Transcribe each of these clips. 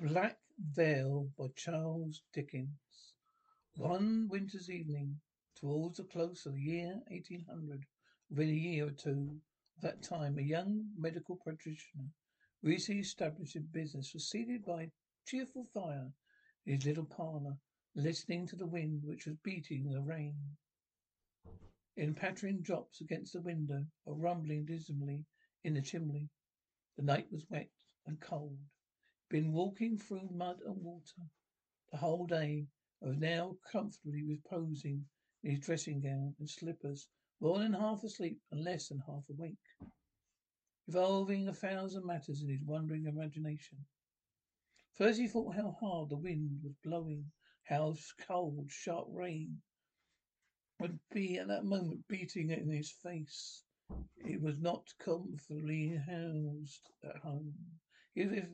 Black Veil by Charles Dickens. One winter's evening, towards the close of the year 1800, within a year or two of that time, a young medical practitioner, recently established in business, was seated by cheerful fire in his little parlour, listening to the wind which was beating the rain in pattering drops against the window or rumbling dismally in the chimney. The night was wet and cold. Been walking through mud and water the whole day, and was now comfortably reposing in his dressing gown and slippers, more than half asleep and less than half awake, revolving a thousand matters in his wandering imagination. First he thought how hard the wind was blowing, how cold, sharp rain would be at that moment beating in his face. He was not comfortably housed at home. If, if,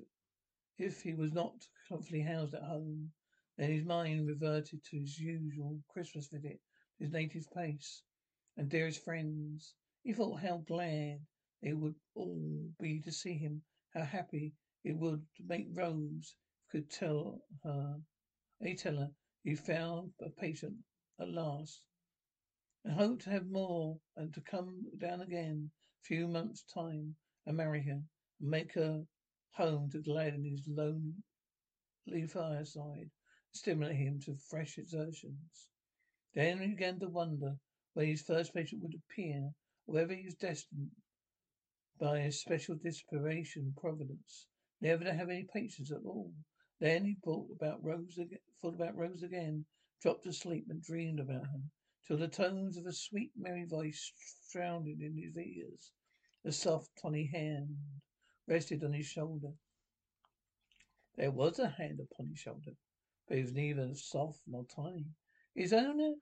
if he was not comfortably housed at home, then his mind reverted to his usual Christmas visit, his native place, and dearest friends. He thought how glad they would all be to see him, how happy it would make Rose could tell her, they tell her he found a patient at last, and hoped to have more and to come down again a few months' time and marry her and make her home to gladden his lonely fireside, stimulate him to fresh exertions. Then he began to wonder when his first patient would appear, or whether he was destined by a special disposition of providence never to have any patients at all. Then he thought about Rose again, thought about Rose again, dropped asleep and dreamed about her, till the tones of a sweet merry voice sounded in his ears. A soft tawny hand rested on his shoulder. There was a hand upon his shoulder, but it was neither soft nor tiny. His owner,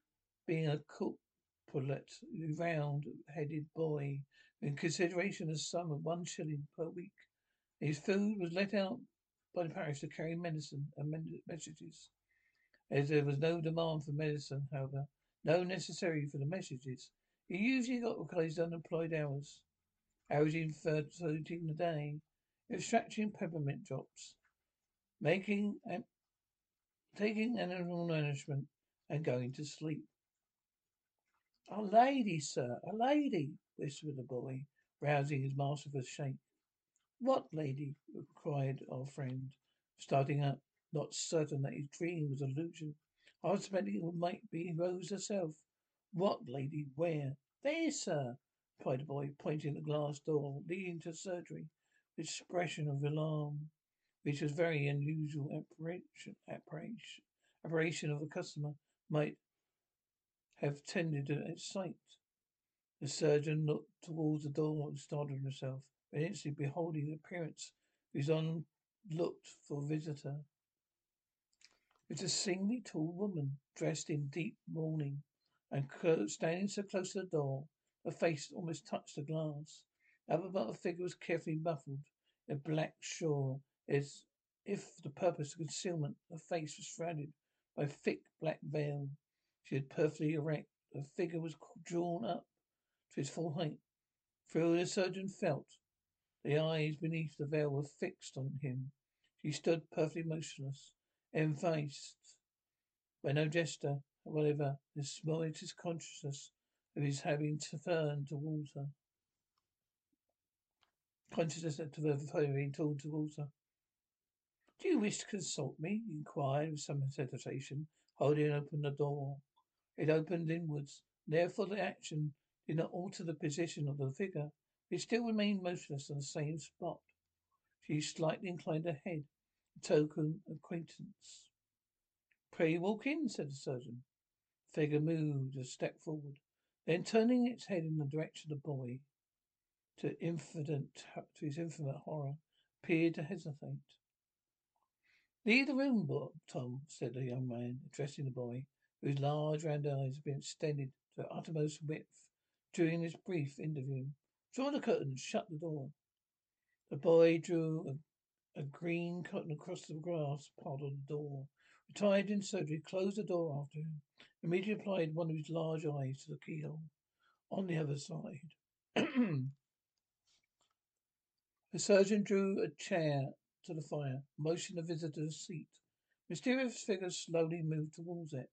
being a corpulent, round-headed boy, in consideration of a sum of one shilling per week, his food was let out by the parish to carry medicine and messages. As there was no demand for medicine, however, no necessary for the messages, he usually got his unemployed hours, averaging thirteen a day, extracting peppermint drops, making and taking animal nourishment, and going to sleep. A lady, sir, a lady, whispered the boy, rousing his master with a shake. What lady? cried our friend, starting up, not certain that his dream was an illusion. I was expecting it might be Rose herself. What lady? Where? There, sir, cried the boy, pointing at the glass door leading to the surgery, with expression of alarm, which was very unusual apparition, apparition, apparition of a customer might have tended to sight. The surgeon looked towards the door and startled himself but instantly beholding the appearance of his on looked for visitor. It was a singly tall woman, dressed in deep mourning, and standing so close to the door, her face almost touched the glass. However, but her figure was carefully muffled in a black shawl, as if the purpose of concealment. Her face was shrouded by a thick black veil. She was perfectly erect. Her figure was drawn up to its full height. Through the surgeon felt the eyes beneath the veil were fixed on him. She stood perfectly motionless, enficed by no gesture, whatever, despite his consciousness of his having turned towards her. Consciousness of having turned towards her. Do you wish to consult me? he inquired with some hesitation, holding open the door. It opened inwards. Therefore the action did not alter the position of the figure. It still remained motionless on the same spot. She slightly inclined her head, a token of acquaintance. Pray walk in, said the surgeon. The figure moved a step forward, then turning its head in the direction of the boy, to infinite to his infinite horror, appeared to hesitate. Leave the room, Tom, said the young man, addressing the boy, whose large round eyes had been extended to their uttermost width during this brief interview. Draw the curtains, shut the door. The boy drew a, a green curtain across the glass part of the door, retired in surgery, closed the door after him, immediately applied one of his large eyes to the keyhole on the other side. the surgeon drew a chair to the fire, motioned the visitor to a seat. Mysterious figures slowly moved towards it.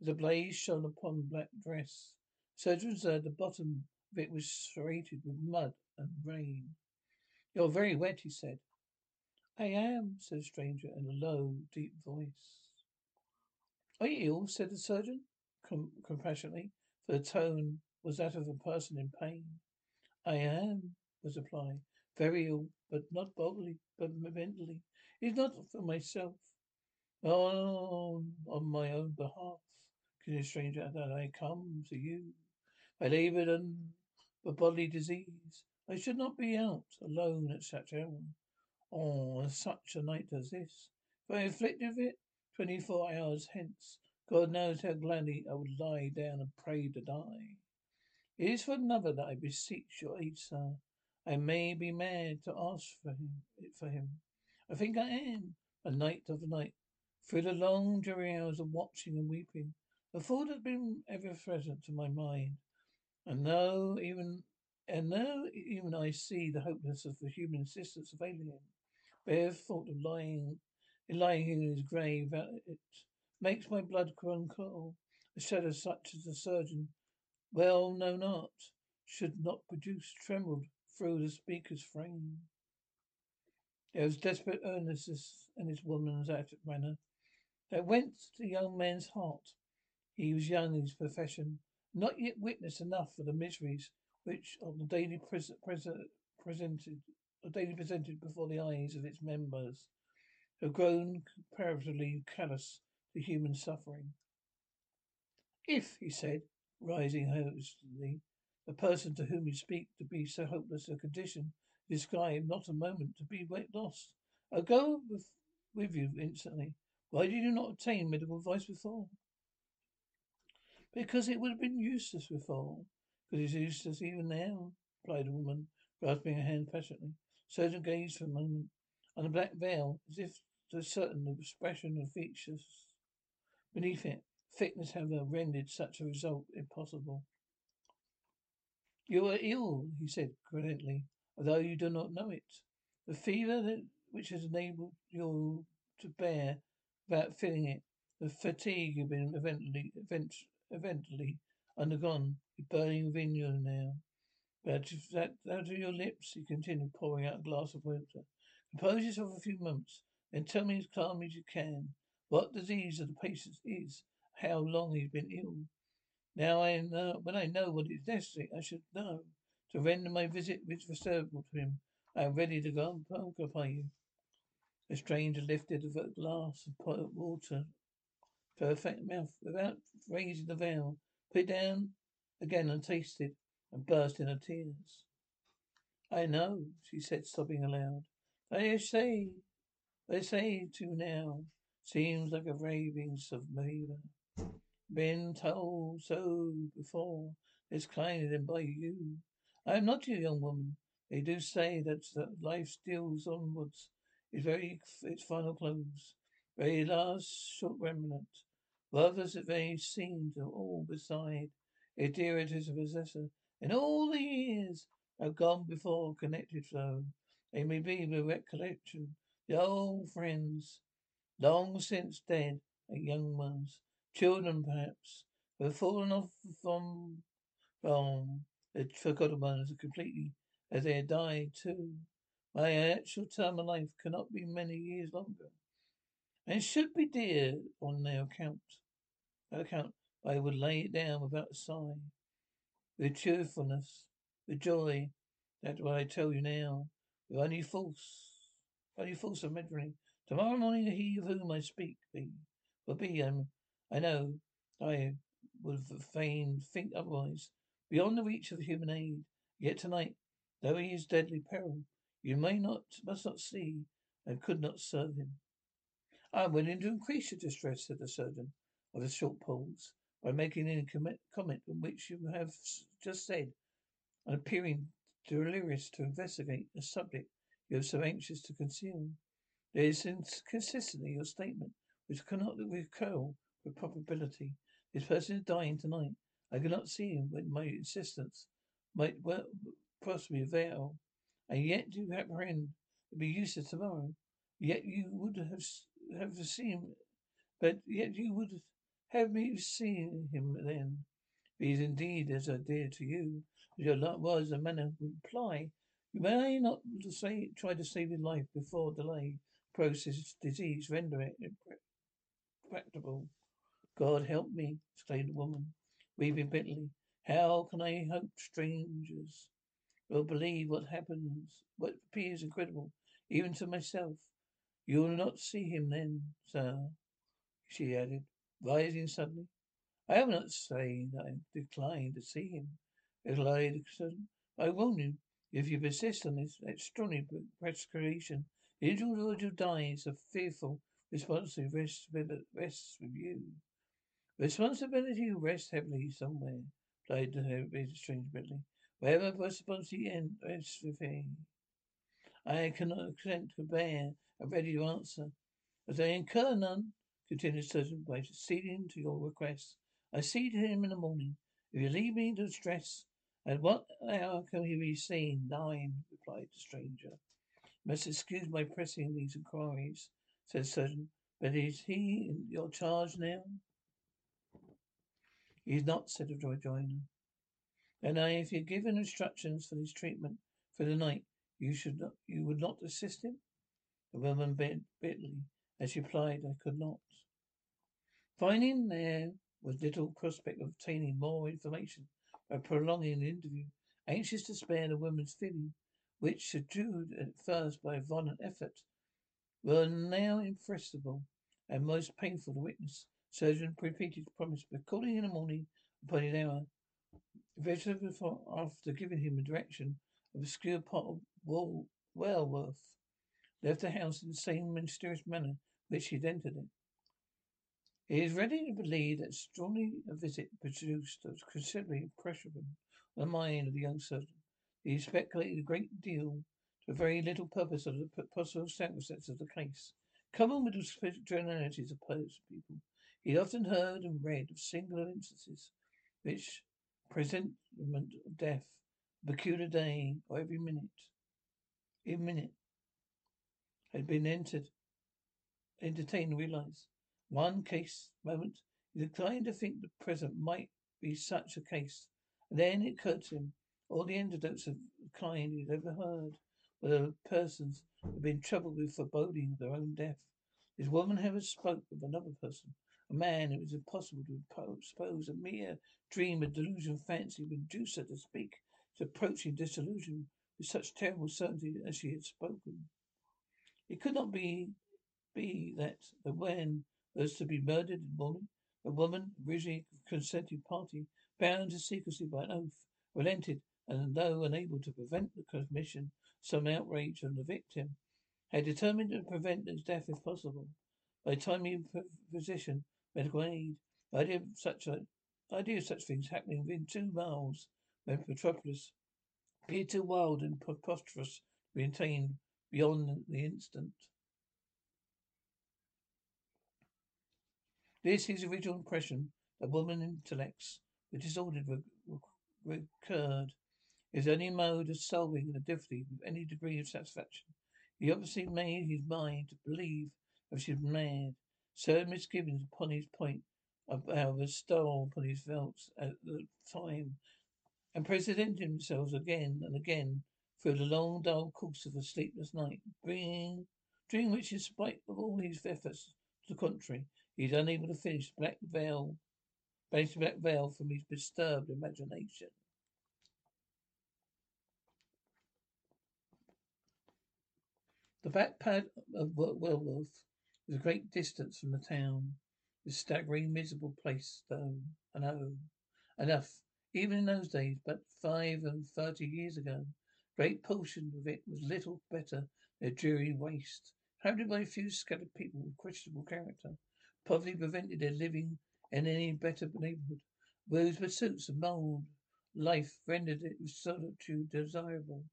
The blaze shone upon the black dress, surgeon observed the bottom of it was serrated with mud and rain. You're very wet, he said. I am, said the stranger in a low, deep voice. Are you ill? said the surgeon, com- compassionately, for the tone was that of a person in pain. I am, was the reply. Very ill, but not bodily, but mentally. It's not for myself. Oh, on my own behalf, continued the stranger, that I come to you. I laboured in a bodily disease. I should not be out alone at such hour. Oh, on such a night as this. If I with it, twenty-four hours hence, God knows how gladly I would lie down and pray to die. It is for another that I beseech your aid, sir. I may be mad to ask for him, for him. I think I am. A night of the night. Through the long dreary hours of watching and weeping, the thought has been ever present to my mind. And though even and now even I see the hopelessness of the human existence of alien, bare thought of lying lying in his grave uh, it makes my blood run cold. A shadow such as the surgeon well known art should not produce trembled through the speaker's frame. There was desperate earnestness in his woman's manner that went to the young man's heart. He was young in his profession, not yet witnessed enough of the miseries which on the daily pres- pres- presented, daily presented before the eyes of its members, have grown comparatively callous to human suffering. If, he said, rising hastily, the person to whom you speak to be so hopeless a condition, describe not a moment to be lost. I'll go with, with you instantly. Why did you not obtain medical advice before? Because it would have been useless before. Because it's useless even now, replied the woman, grasping her hand passionately. Surgeon gazed for a moment on a black veil, as if to certain the expression of features beneath it. Thickness, however, rendered such a result impossible. You are ill, he said credently, although you do not know it. The fever that which has enabled you to bear without feeling it, the fatigue you've been eventually, event, eventually undergone, is burning within you now. But that out of your lips, he continued, pouring out a glass of water. Compose yourself a few moments, then tell me as calmly as you can what disease of the patient is, how long he's been ill. Now I know, when I know what is necessary, I should know. To render my visit respectable to him, I am ready to go and occupy you. The stranger lifted a glass of water to her fat mouth without raising the veil, put it down again and tasted, and burst into tears. I know, she said, sobbing aloud. I say, they say to you now, seems like a raving Maeva. Been told so before, declined them by you. I am not your young woman. They do say that, that life steals onwards, its very its final close, very last short remnant. Others that they seem to all beside, a dearer to his possessor. In all the years have gone before, connected so, they may be the recollection, the old friends, long since dead, and young ones, children perhaps, who have fallen off from, from the forgotten ones completely, as they had died too. My actual term of life cannot be many years longer, and should be dear on their account. account, I would lay it down without a sigh, with cheerfulness, with joy, that what I tell you now, with only false, only false of memory. Tomorrow morning, he of whom I speak be, will be, um, I know, I would fain think otherwise, beyond the reach of human aid. Yet tonight, though he is deadly peril, you may not, must not see, and could not serve him. I'm willing to increase your distress, said the surgeon of a short pause, by making any comment on which you have just said, and appearing delirious to investigate a subject you are so anxious to conceal. There is inconsistency in your statement, which cannot recur with probability. This person is dying tonight. I cannot see him when my insistence might well possibly avail. And yet you apprehend to be useless tomorrow. Yet you would have have seen, but yet you would have me seen him then. He is indeed as I did to you, lot was, the manner would imply. You may not say, try to save his life before delay, process, disease, render it impracticable. God help me, exclaimed the woman, weeping bitterly. How can I hope strangers will believe what happens, what appears incredible, even to myself? You will not see him then, sir, she added, rising suddenly. I am not saying that I decline to see him, replied I warn you, if you persist on this extraordinary prescription, the individual dies of fearful responsibility rests with you. Responsibility rests heavily somewhere, replied the strange bitterly. Wherever responsibility rests with me. I cannot consent to bear a ready answer. As I incur none, continued Surgeon, by acceding to your request, I see to him in the morning. If you leave me to stress, at what hour can he be seen? Nine, replied the stranger. Must excuse my pressing these inquiries, said surgeon, but is he in your charge now? He is not, said the rejoinder. And I, if you had given instructions for his treatment for the night, you should not, you would not assist him? The woman bit bitterly as she replied, I could not. Finding there was little prospect of obtaining more information by prolonging the interview, anxious to spare the woman's feeling, which, subdued at first by a violent effort, were now inflexible and most painful to witness. Surgeon repeated promise, but calling in the morning upon an hour, after giving him a direction of obscure part of Walworth, left the house in the same mysterious manner which he had entered it. He is ready to believe that strongly a visit produced a considerable impression on the mind of the young surgeon. He speculated a great deal to very little purpose of the possible circumstances of the case. Common with the generalities of post people, he had often heard and read of singular instances which presentiment of death, peculiar day, or every minute, every minute, had been entered, entertained and realized. One case moment, he declined to think the present might be such a case. And then it occurred to him all the anecdotes of the kind he had ever heard, were where persons who had been troubled with foreboding of their own death. This woman, had spoke of another person, a man it was impossible to suppose a mere dream, a delusion, fancy would induce her to speak his approaching disillusion with such terrible certainty as she had spoken. It could not be be that the when was to be murdered morning. The woman, originally consenting party, bound to secrecy by an oath, relented, and though unable to prevent the commission of some outrage on the victim, had determined to prevent his death if possible. By timely physician, medical aid, the idea of such a idea of such things happening within two miles of Metropolis appeared too wild and preposterous to be beyond the instant. This his original impression that woman intellects, the disordered recurred, is only mode of solving the difficulty with any degree of satisfaction. He obviously made his mind to believe that she was mad. Certain misgivings upon his point, of however, stole upon his felt at the time, and presented themselves again and again through the long, dull course of a sleepless night, during which, in spite of all his efforts to the contrary, he is unable to finish Black Veil, banish Black Veil from his disturbed imagination. The back pad of Walworth was a great distance from the town. This staggering, miserable place, though, I know. Enough. Even in those days, but five and thirty years ago, great portion of it was little better than a dreary waste. Inhabited by a few scattered people with questionable character. Poverty prevented their living in any better neighborhood. Those pursuits of mold life rendered it solitude desirable.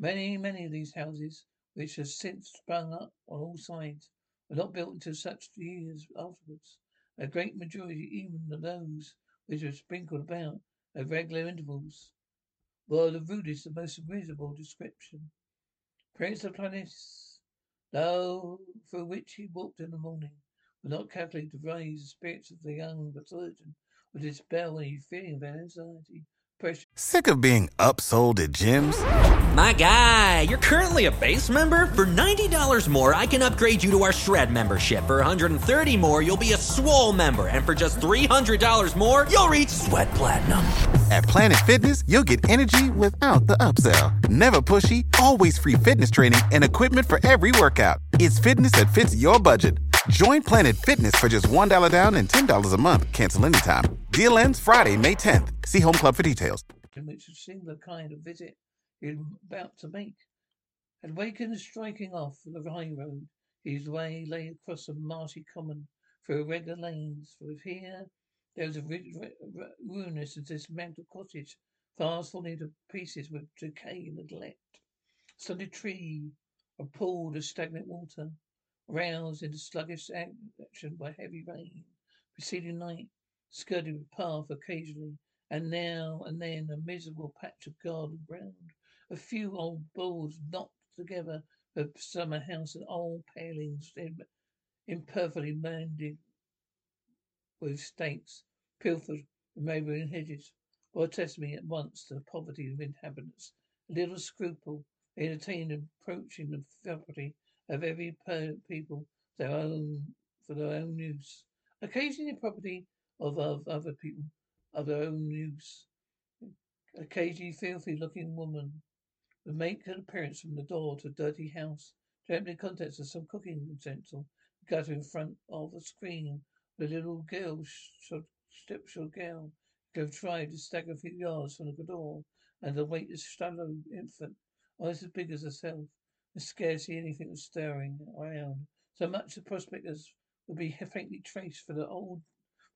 Many, many of these houses, which have since sprung up on all sides, were not built until such years afterwards. A great majority, even of those which were sprinkled about at regular intervals, were the rudest and most miserable description. Prince of Planis, though through which he walked in the morning, were not calculated to raise the spirits of the young surgeon or dispel any feeling of anxiety. Pressure. Sick of being upsold at gyms? My guy, you're currently a base member? For $90 more, I can upgrade you to our Shred membership. For 130 more, you'll be a Swole member. And for just $300 more, you'll reach Sweat Platinum. At Planet Fitness, you'll get energy without the upsell. Never pushy, always free fitness training and equipment for every workout. It's fitness that fits your budget. Join Planet Fitness for just $1 down and $10 a month. Cancel anytime. Deal ends Friday, May 10th. See Home Club for details. In which seemed the kind of visit he was about to make. Had wakened striking off the high road. His way lay across a marshy common through irregular lanes. For here there was a ruinous and dismantled cottage, fast falling to pieces with decay and neglect. A stunted tree, a pool of stagnant water, roused into sluggish action by heavy rain. Preceding night, skirted with path occasionally, and now and then a miserable patch of garden ground. A few old boards knocked together for summer house and old palings im- imperfectly mended with stakes, pilfered neighbouring hedges, bore testimony at once to the poverty of inhabitants. A Little scruple they entertained in approaching the property of every people their own for their own use. Occasionally the property of, of other people of their own use. Occasionally filthy looking woman would make an appearance from the door to a dirty house, to the contents of some cooking utensil, gutter in front of a screen. The little girl, stepshod girl, have tried to stagger a few yards from the door, and the weightless, shallow infant, almost as big as herself, and scarcely anything was stirring around. So much the prospect as would be faintly traced for the old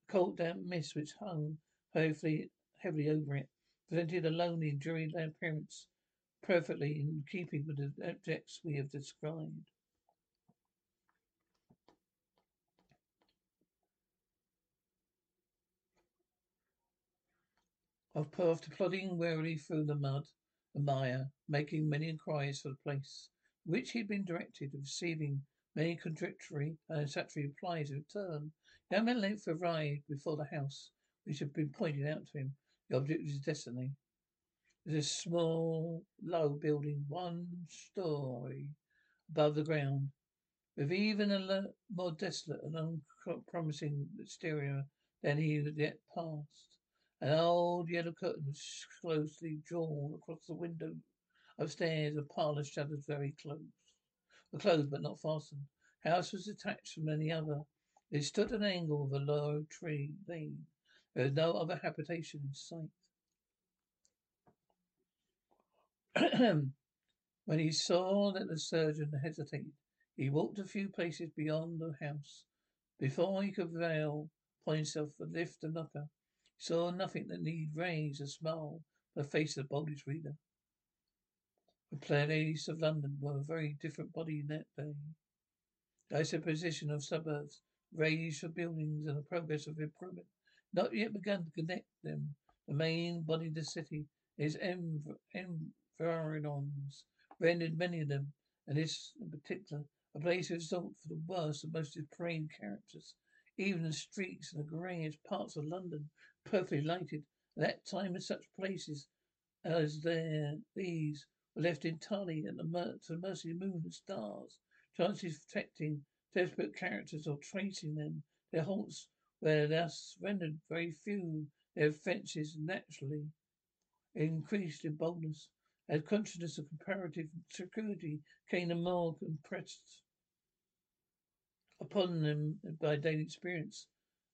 cold damp mist which hung heavily, heavily over it, presented a lonely, and dreary appearance, perfectly in keeping with the objects we have described. After plodding wearily through the mud, the mire, making many inquiries for the place which he had been directed, receiving many contradictory and unsatisfactory replies in return, young man length arrived before the house which had been pointed out to him, the object of his destiny. It was a small, low building, one story above the ground, with even a more desolate and unpromising exterior than he had yet passed. An old yellow curtain was closely drawn across the window. Upstairs, a parlour shutters very close. Were closed but not fastened. House was detached from any other. It stood at an angle of a low tree lane. There was no other habitation in sight. when he saw that the surgeon hesitated, he walked a few paces beyond the house. Before he could veil upon himself and lift the knocker, he saw nothing that need raise a smile the face of the boldest reader. The place of London were a very different body in that day. The position of suburbs, raised for buildings and the progress of improvement, not yet begun to connect them. The main body of the city is env- environs, rendered many of them, and this in particular, a place of resort for the worst and most depraved characters. Even the streets in the greyest parts of London, perfectly lighted, at that time in such places as there, these were left entirely at the, mercy of the moon and stars, chances of detecting desperate characters or tracing them. Their haunts were thus rendered very few, their offences naturally increased in boldness. As consciousness of comparative security came the more impressed upon them by daily experience.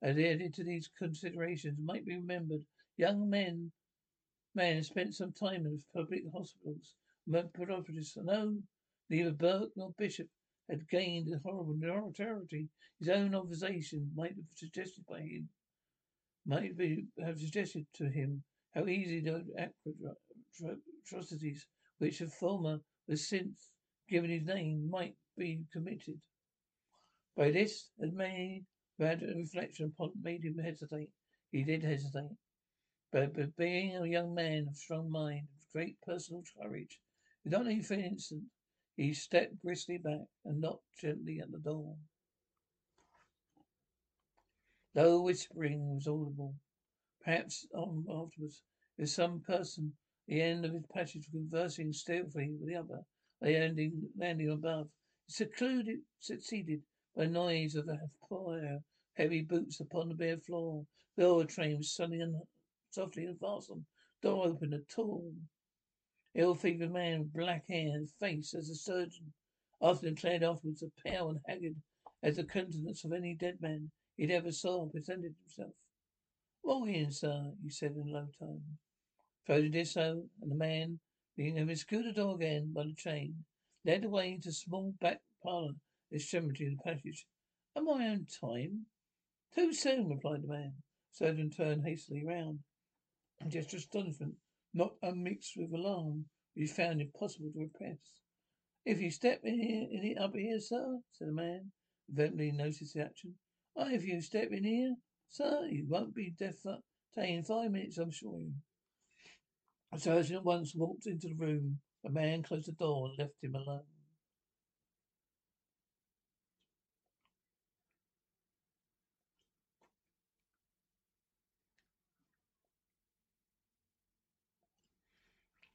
As added to these considerations might be remembered, young men men spent some time in public hospitals, pathologists. No, neither Burke nor Bishop had gained a horrible notoriety. His own observation might have suggested by him, might be, have suggested to him how easy the atrocities which the former was since given his name might be committed. By this had many bad reflection upon made him hesitate. He did hesitate. But, but being a young man of strong mind, of great personal courage, not only for an instant, he stepped briskly back and knocked gently at the door. Low whispering was audible. Perhaps um, afterwards, if some person at the end of his passage conversing stealthily with the other, they landing, landing above, secluded, succeeded by noise of the fire, heavy boots upon the bare floor. The train was suddenly un- softly unfastened. Door opened. A tall, ill-favored man with black hair and face as a surgeon, often declared afterwards as pale and haggard as the countenance of any dead man he'd ever saw, presented himself. Walk in, sir, he said in a low tone. Foley did so, and the man, being having secured the door again by the chain, led the way into a small back parlour extremity of the passage. At my own time? Too soon, replied the man. Surgeon turned hastily round gesture of astonishment, not unmixed with alarm, which he found impossible to repress. If you step in here, in it up here, sir, said the man, evidently noticed the action. Oh, if you step in here, sir, you won't be detained five minutes, I'm sure you. The surgeon at once walked into the room. The man closed the door and left him alone.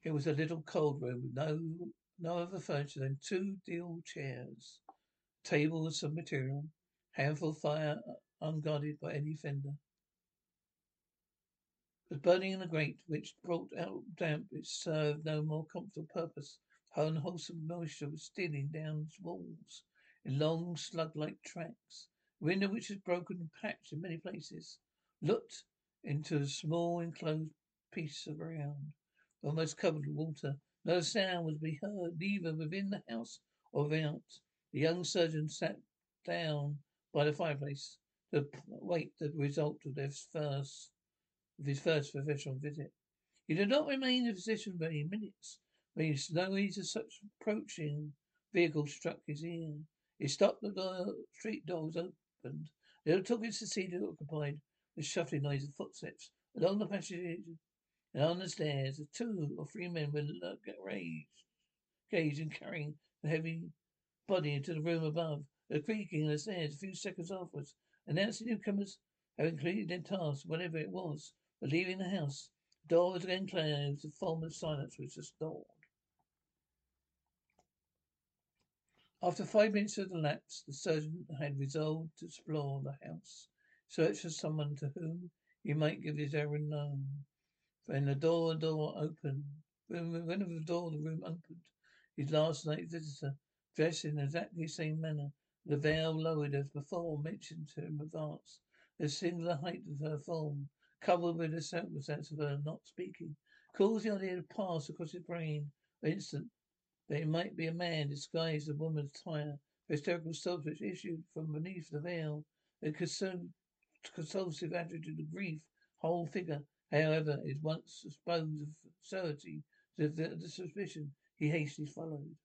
It was a little cold room with no no other furniture than two deal chairs, table of some material, handful of fire uh, unguarded by any fender. It was burning in a grate which brought out damp. It served no more comfortable purpose. Unwholesome moisture was stealing down its walls in long slug-like tracks. The window, which was broken and patched in many places, looked into a small enclosed piece of ground almost covered with water. No sound was to be heard, neither within the house or without. The young surgeon sat down by the fireplace to wait the result of his first of his first professional visit. He did not remain in the position many minutes when the noise of such approaching vehicle struck his ear. He stopped the door, street door was opened. Little took his seat occupied with shuffling noise of footsteps along the passage and on the stairs, two or three men were raised, caged and carrying the heavy body into the room above. The creaking of the stairs a few seconds afterwards announced the newcomers having completed their task, whatever it was, but leaving the house. The door was again closed, the form of silence was restored. After five minutes had elapsed, the surgeon had resolved to explore the house, search for someone to whom he might give his errand known. When the door door opened, when, the door of the room opened, his last night visitor, dressed in exactly the same manner, the veil lowered as before mentioned to him advance, the singular height of her form, coupled with the circumstance of her not speaking, caused the idea to pass across his brain an instant that it might be a man disguised in woman's attire. Hysterical sobs which issued from beneath the veil, the convulsive attitude of grief, whole figure, However, his once supposed absurdity to the, the suspicion he hastily followed.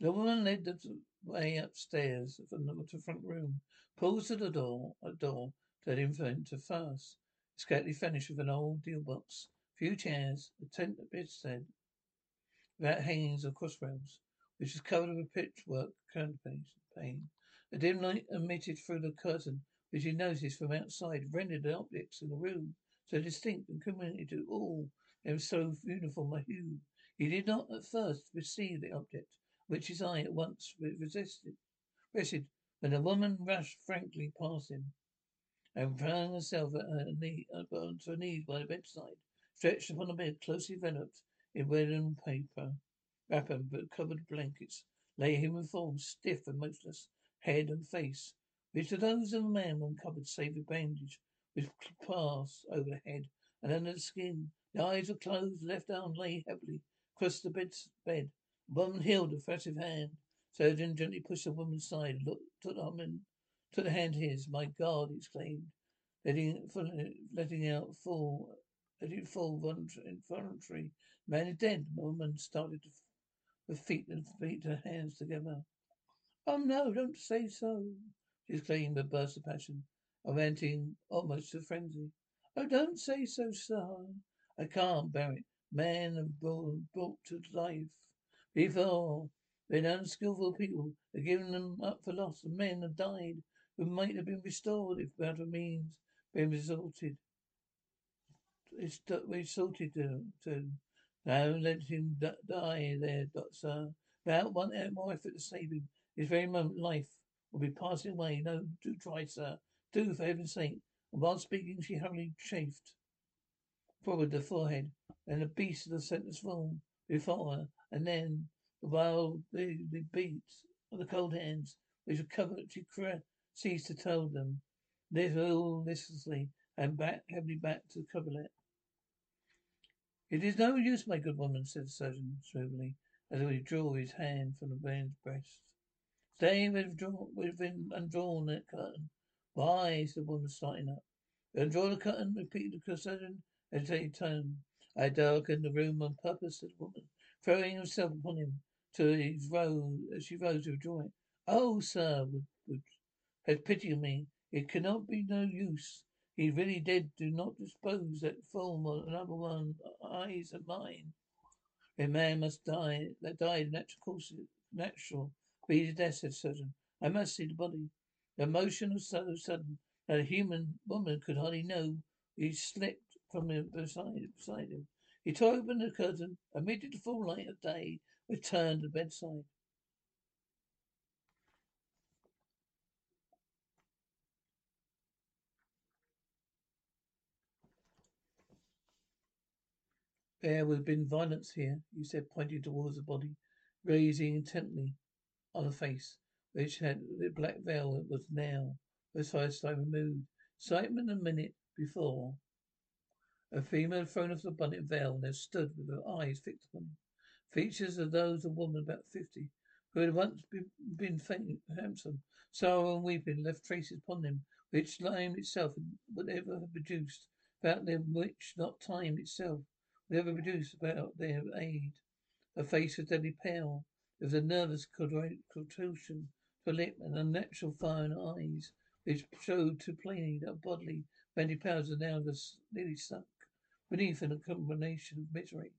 The woman led the way upstairs from the front room, paused at the door, a door that him enter first. Scantily furnished with an old deal box, few chairs, a tent bedstead, without hangings or crossrails which was covered with pitchwork pane. A dim light emitted through the curtain, which he noticed from outside, rendered the objects in the room so distinct and communicated to all were so uniform a hue. He did not at first perceive the object, which his eye at once resisted, rested, when the woman rushed frankly past him, and found herself at her knee, on her knees by the bedside, stretched upon a bed closely enveloped in wedding paper wrapper but covered blankets lay a human form, stiff and motionless, head and face, which to those of a man uncovered save a bandage which passed over the head and under the skin. The eyes were closed, the left arm lay heavily across the bed. bed. The woman held a furtive hand. Surgeon gently pushed the woman's side, looked, took the arm took the hand his. My God, he exclaimed, letting, letting out full, letting fall involuntary. The man is dead. The woman started to her feet and feet her hands together. Oh no, don't say so, she exclaimed with a burst of passion, amounting almost to frenzy. Oh, don't say so, sir. I can't bear it. Men are born, brought to life. Before, been unskillful people have given them up for lost, and men have died who might have been restored if better means been resorted. It's resorted to, to. Now let him die there, sir. Without one more effort to save him, this very moment life will be passing away. No, do try, sir. Do, for heaven's sake. And while speaking, she hurriedly chafed forward the forehead, and the beast of the sentence form before her, and then, while the, the beats of the cold hands which were covered, she ceased to tell them, little listlessly, and back heavily back to the coverlet. It is no use, my good woman, said the surgeon smoothly, as he withdrew his hand from the man's breast. Stay with, with undrawn that curtain. Why? said the woman, starting up. Undraw the curtain, repeated the surgeon, hesitating tone. I darkened the room on purpose, said the woman, throwing herself upon him To rose, as she rose to withdraw it. Oh, sir, would, would, have pity on me. It cannot be no use. He really did Do not dispose that form of another one eyes of mine. A man must die. That died natural course, natural. Be the death, said surgeon. I must see the body. The motion was so sudden that a human woman could hardly know he slipped from him beside, beside him. He tore open the curtain, admitted the full light of day, returned to the bedside. There would have been violence here, he said, pointing towards the body, gazing intently on the face, which had the black veil that was now, first time, removed. Excitement a minute before a female had thrown off the bonnet veil and had stood with her eyes fixed upon him. Features of those of a woman about fifty, who had once been, been faint, handsome. Sorrow and weeping left traces upon them, which time itself would ever have produced, without them which not time itself would ever produce without their aid. Her face was deadly pale. There was a nervous contortion to her lip and unnatural fire in her eyes, which showed too plainly that bodily mental powers were now nearly sunk beneath in a combination of misery.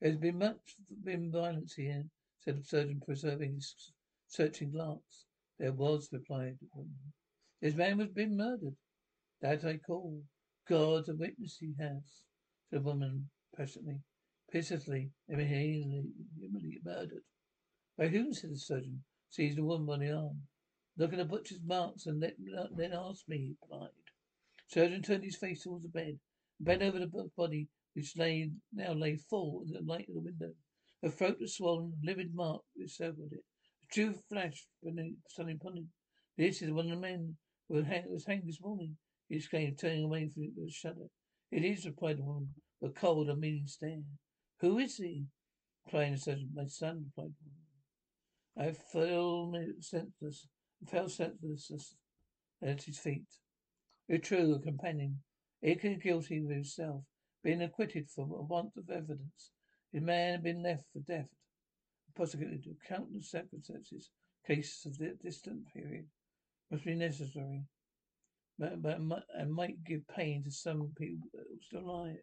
There has been much been violence here, said the surgeon, preserving his searching glance. There was, replied the woman. This man has been murdered. That I call. God a witness he has, said the woman passionately, pitilessly, immediately murdered. By whom? said the surgeon, seized the woman by the arm. Look at the butcher's marks and let, then ask me, he replied. The surgeon turned his face towards the bed. Bent over the body, which lay now lay full in the light of the window. Her throat was swollen, livid mark encircled it. The truth flashed suddenly upon him. This is one of the men who was hanged this morning, he exclaimed, turning away from it with a shudder. It is, replied the woman, with a cold, unmeaning stare. Who is he? the surgeon. My son, replied. I fell senseless, fell senseless at his feet. It's true, a companion. Equally guilty of himself, being acquitted for want of evidence. His man had been left for death, prosecuted to countless circumstances, cases of the distant period, must be necessary, but, but and might give pain to some people still alive.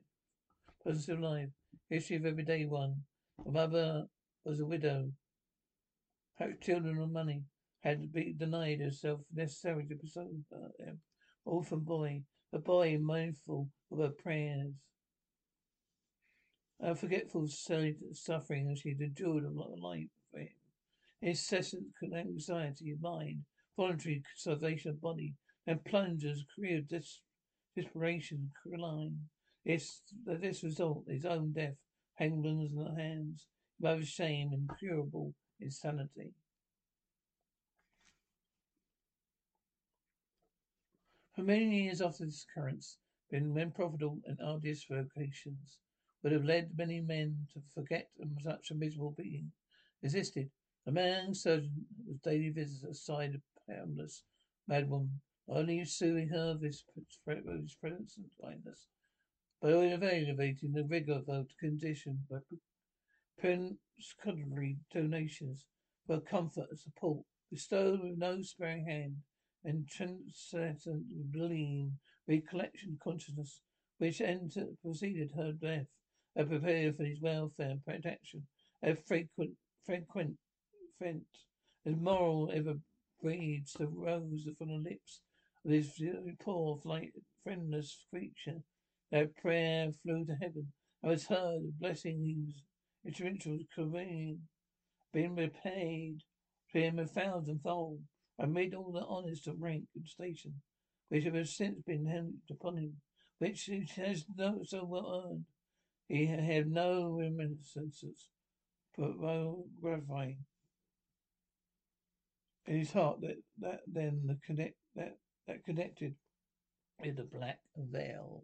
Person still alive. History of everyday one. The mother was a widow. Her children and money had been denied herself necessary to pursue them. Orphan boy a boy mindful of her prayers. A forgetful suffering as she had endured a life for him. Incessant anxiety of mind, voluntary starvation of body, and plunges career of des- desperation line. It's this result, his own death, Hangman's in the hands, both shame, and incurable insanity. For many years after this occurrence, been men profitable and arduous vocations. would have led many men to forget such a miserable being existed. The man surgeon was daily visitor beside a harmless madwoman, only suing her for his presence and kindness. By elevating the rigor of her condition by predatory donations for comfort and support, bestowed with no sparing hand, and transcendent gleam, recollection consciousness, which entered, preceded her death, had prepared for his welfare and protection, had frequent, frequent, frequent, as moral ever breathes the rose from the lips of this poor, flight, friendless creature. That prayer flew to heaven. I was heard, a blessing he was instrumental career been repaid to him a thousandfold amid all the honours of rank and station which have since been handed upon him, which he has no so well earned. He had no reminiscences, but well gratifying in his heart that, that then the connect that that connected with the black veil.